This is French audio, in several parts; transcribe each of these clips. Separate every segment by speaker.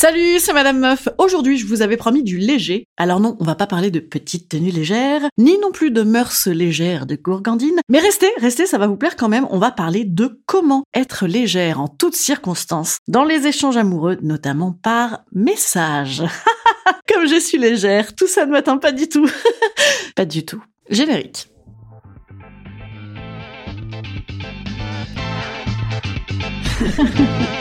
Speaker 1: Salut, c'est Madame Meuf. Aujourd'hui, je vous avais promis du léger. Alors non, on va pas parler de petites tenues légères, ni non plus de mœurs légères de gourgandine. Mais restez, restez, ça va vous plaire quand même. On va parler de comment être légère en toutes circonstances, dans les échanges amoureux, notamment par message. Comme je suis légère, tout ça ne m'atteint pas du tout. pas du tout. Générique.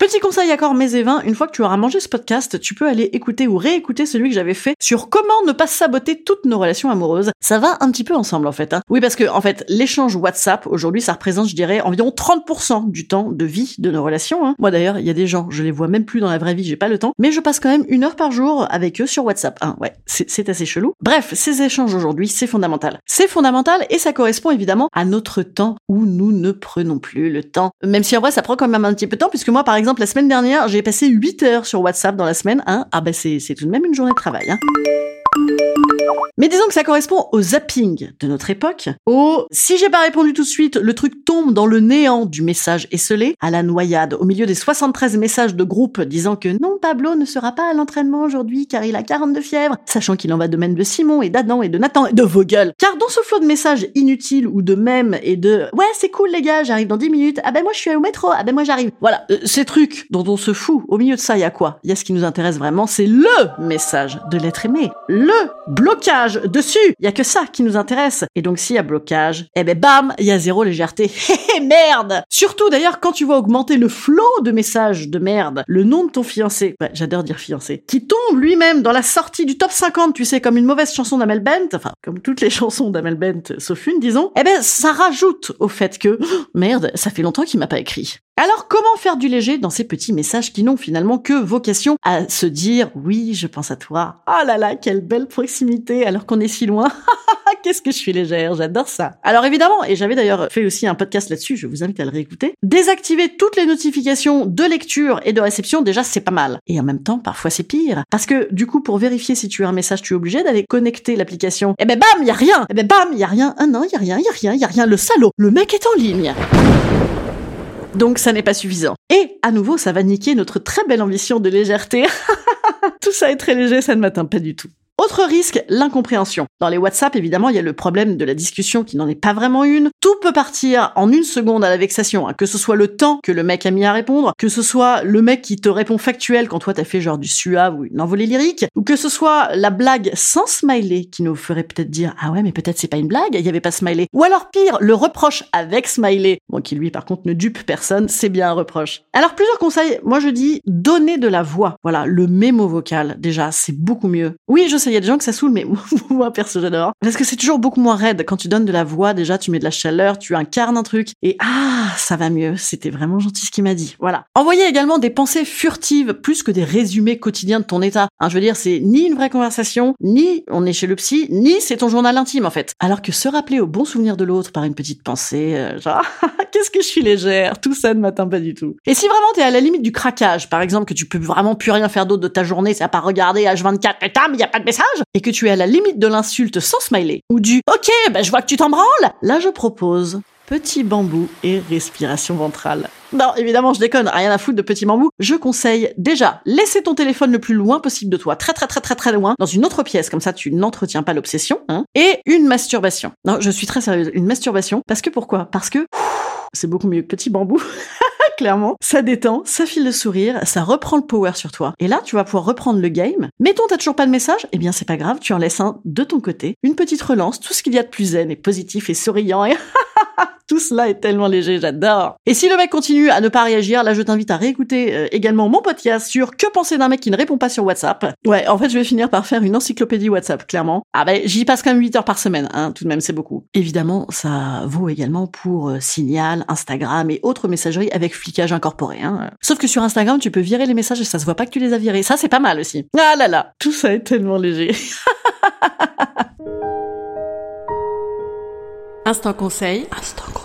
Speaker 1: Petit conseil à corps mes et vins, une fois que tu auras mangé ce podcast, tu peux aller écouter ou réécouter celui que j'avais fait sur comment ne pas saboter toutes nos relations amoureuses. Ça va un petit peu ensemble en fait. Hein. Oui parce que en fait l'échange WhatsApp aujourd'hui ça représente je dirais environ 30% du temps de vie de nos relations. Hein. Moi d'ailleurs il y a des gens, je les vois même plus dans la vraie vie, j'ai pas le temps, mais je passe quand même une heure par jour avec eux sur WhatsApp. Hein. Ouais, c'est assez chelou. Bref, ces échanges aujourd'hui c'est fondamental. C'est fondamental et ça correspond évidemment à notre temps où nous ne prenons plus le temps. Même si en vrai ça prend quand même un petit peu de temps puisque moi par exemple la semaine dernière, j'ai passé 8 heures sur WhatsApp dans la semaine. Hein. Ah ben c'est tout de même une journée de travail. Hein. Mais disons que ça correspond au zapping de notre époque, au si j'ai pas répondu tout de suite, le truc tombe dans le néant du message esselé, à la noyade, au milieu des 73 messages de groupe disant que non, Pablo ne sera pas à l'entraînement aujourd'hui car il a 42 fièvres, sachant qu'il en va de même de Simon et d'Adam et de Nathan et de vos gueules. Car dans ce flot de messages inutiles ou de mèmes et de ouais, c'est cool les gars, j'arrive dans 10 minutes, ah ben moi je suis au métro, ah ben moi j'arrive. Voilà, euh, ces trucs dont on se fout, au milieu de ça, il y a quoi? Il y a ce qui nous intéresse vraiment, c'est le message de l'être aimé, le blocage dessus. Il y a que ça qui nous intéresse. Et donc s'il y a blocage, eh ben bam, il y a zéro légèreté. merde. Surtout d'ailleurs quand tu vois augmenter le flot de messages de merde, le nom de ton fiancé, j'adore dire fiancé, qui tombe lui-même dans la sortie du top 50, tu sais, comme une mauvaise chanson d'Amel Bent, enfin comme toutes les chansons d'Amel Bent sauf une, disons. Eh ben ça rajoute au fait que merde, ça fait longtemps qu'il m'a pas écrit. Alors comment faire du léger dans ces petits messages qui n'ont finalement que vocation à se dire oui, je pense à toi. Oh là là, quelle belle proximité alors qu'on est si loin. Qu'est-ce que je suis légère, j'adore ça. Alors évidemment, et j'avais d'ailleurs fait aussi un podcast là-dessus, je vous invite à le réécouter, désactiver toutes les notifications de lecture et de réception, déjà c'est pas mal. Et en même temps, parfois c'est pire. Parce que du coup, pour vérifier si tu as un message, tu es obligé d'aller connecter l'application. Et eh ben bam, y a rien. Et eh ben bam, y a rien. Ah non, y a rien, y a rien, y a rien. Le salaud, le mec est en ligne. Donc ça n'est pas suffisant. Et à nouveau, ça va niquer notre très belle ambition de légèreté. Tout ça est très léger, ça ne m'atteint pas du tout. Autre risque, l'incompréhension. Dans les WhatsApp, évidemment, il y a le problème de la discussion qui n'en est pas vraiment une. Tout peut partir en une seconde à la vexation, hein. que ce soit le temps que le mec a mis à répondre, que ce soit le mec qui te répond factuel quand toi t'as fait genre du suave ou une envolée lyrique, ou que ce soit la blague sans smiley qui nous ferait peut-être dire ah ouais mais peut-être c'est pas une blague, il y avait pas smiley. Ou alors pire, le reproche avec smiley, bon qui lui par contre ne dupe personne, c'est bien un reproche. Alors plusieurs conseils, moi je dis donner de la voix. Voilà, le mémo vocal déjà, c'est beaucoup mieux. Oui, je sais il y a des gens que ça saoule, mais moi, perso, j'adore. Parce que c'est toujours beaucoup moins raide. Quand tu donnes de la voix, déjà, tu mets de la chaleur, tu incarnes un truc, et ah, ça va mieux. C'était vraiment gentil ce qu'il m'a dit. Voilà. Envoyer également des pensées furtives, plus que des résumés quotidiens de ton état. Hein, je veux dire, c'est ni une vraie conversation, ni on est chez le psy, ni c'est ton journal intime, en fait. Alors que se rappeler au bon souvenir de l'autre par une petite pensée, euh, genre, qu'est-ce que je suis légère, tout ça ne m'atteint pas du tout. Et si vraiment t'es à la limite du craquage, par exemple, que tu peux vraiment plus rien faire d'autre de ta journée, c'est à pas regarder H24, et il y a pas de message et que tu es à la limite de l'insulte sans smiley ou du OK, bah je vois que tu t'en branles, là je propose petit bambou et respiration ventrale. Non, évidemment, je déconne, rien à foutre de petit bambou. Je conseille déjà, laisser ton téléphone le plus loin possible de toi, très très très très très loin, dans une autre pièce, comme ça tu n'entretiens pas l'obsession, hein, et une masturbation. Non, je suis très sérieuse, une masturbation, parce que pourquoi? Parce que c'est beaucoup mieux que petit bambou. clairement. Ça détend, ça file le sourire, ça reprend le power sur toi. Et là, tu vas pouvoir reprendre le game. Mettons, t'as toujours pas de message? Eh bien, c'est pas grave, tu en laisses un de ton côté. Une petite relance, tout ce qu'il y a de plus zen et positif et souriant et Tout cela est tellement léger, j'adore. Et si le mec continue à ne pas réagir, là je t'invite à réécouter euh, également mon podcast sur que penser d'un mec qui ne répond pas sur WhatsApp. Ouais, en fait je vais finir par faire une encyclopédie WhatsApp, clairement. Ah ben j'y passe quand même 8 heures par semaine, hein, tout de même c'est beaucoup. Évidemment, ça vaut également pour euh, Signal, Instagram et autres messageries avec flicage incorporé. Hein. Sauf que sur Instagram, tu peux virer les messages et ça se voit pas que tu les as virés. Ça c'est pas mal aussi. Ah là là, tout ça est tellement léger. Instant conseil. Instant conseil.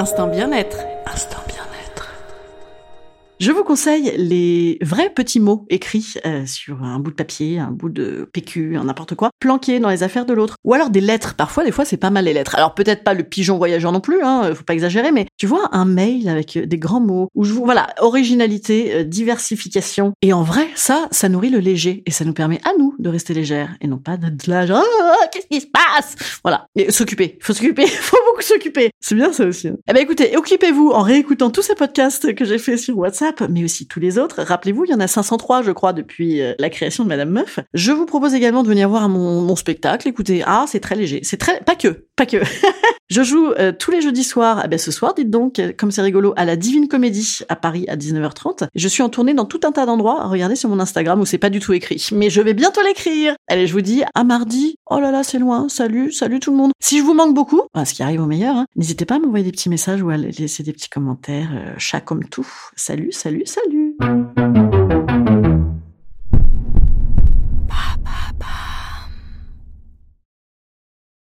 Speaker 1: Instant bien-être. Je vous conseille les vrais petits mots écrits euh, sur un bout de papier, un bout de PQ, n'importe quoi, planqués dans les affaires de l'autre. Ou alors des lettres. Parfois, des fois, c'est pas mal les lettres. Alors peut-être pas le pigeon voyageur non plus, hein, faut pas exagérer, mais tu vois, un mail avec des grands mots, où je vous, voilà, originalité, euh, diversification. Et en vrai, ça, ça nourrit le léger. Et ça nous permet à nous de rester légères et non pas de là, genre, ah, qu'est-ce qui se passe? Voilà. Et s'occuper. Faut s'occuper. faut beaucoup s'occuper. C'est bien ça aussi. Hein. Eh ben écoutez, occupez-vous en réécoutant tous ces podcasts que j'ai fait sur WhatsApp mais aussi tous les autres. Rappelez-vous, il y en a 503, je crois, depuis euh, la création de Madame Meuf. Je vous propose également de venir voir mon, spectacle. Écoutez, ah, c'est très léger. C'est très, pas que, pas que. je joue euh, tous les jeudis soirs, ah ben ce soir, dites donc, comme c'est rigolo, à la Divine Comédie à Paris à 19h30. Je suis en tournée dans tout un tas d'endroits. Regardez sur mon Instagram où c'est pas du tout écrit. Mais je vais bientôt l'écrire. Allez, je vous dis à mardi. Oh là là, c'est loin. Salut, salut tout le monde. Si je vous manque beaucoup, ce qui arrive au meilleur, hein, n'hésitez pas à m'envoyer des petits messages ou à laisser des petits commentaires. Euh, chat comme tout. Salut, salut, salut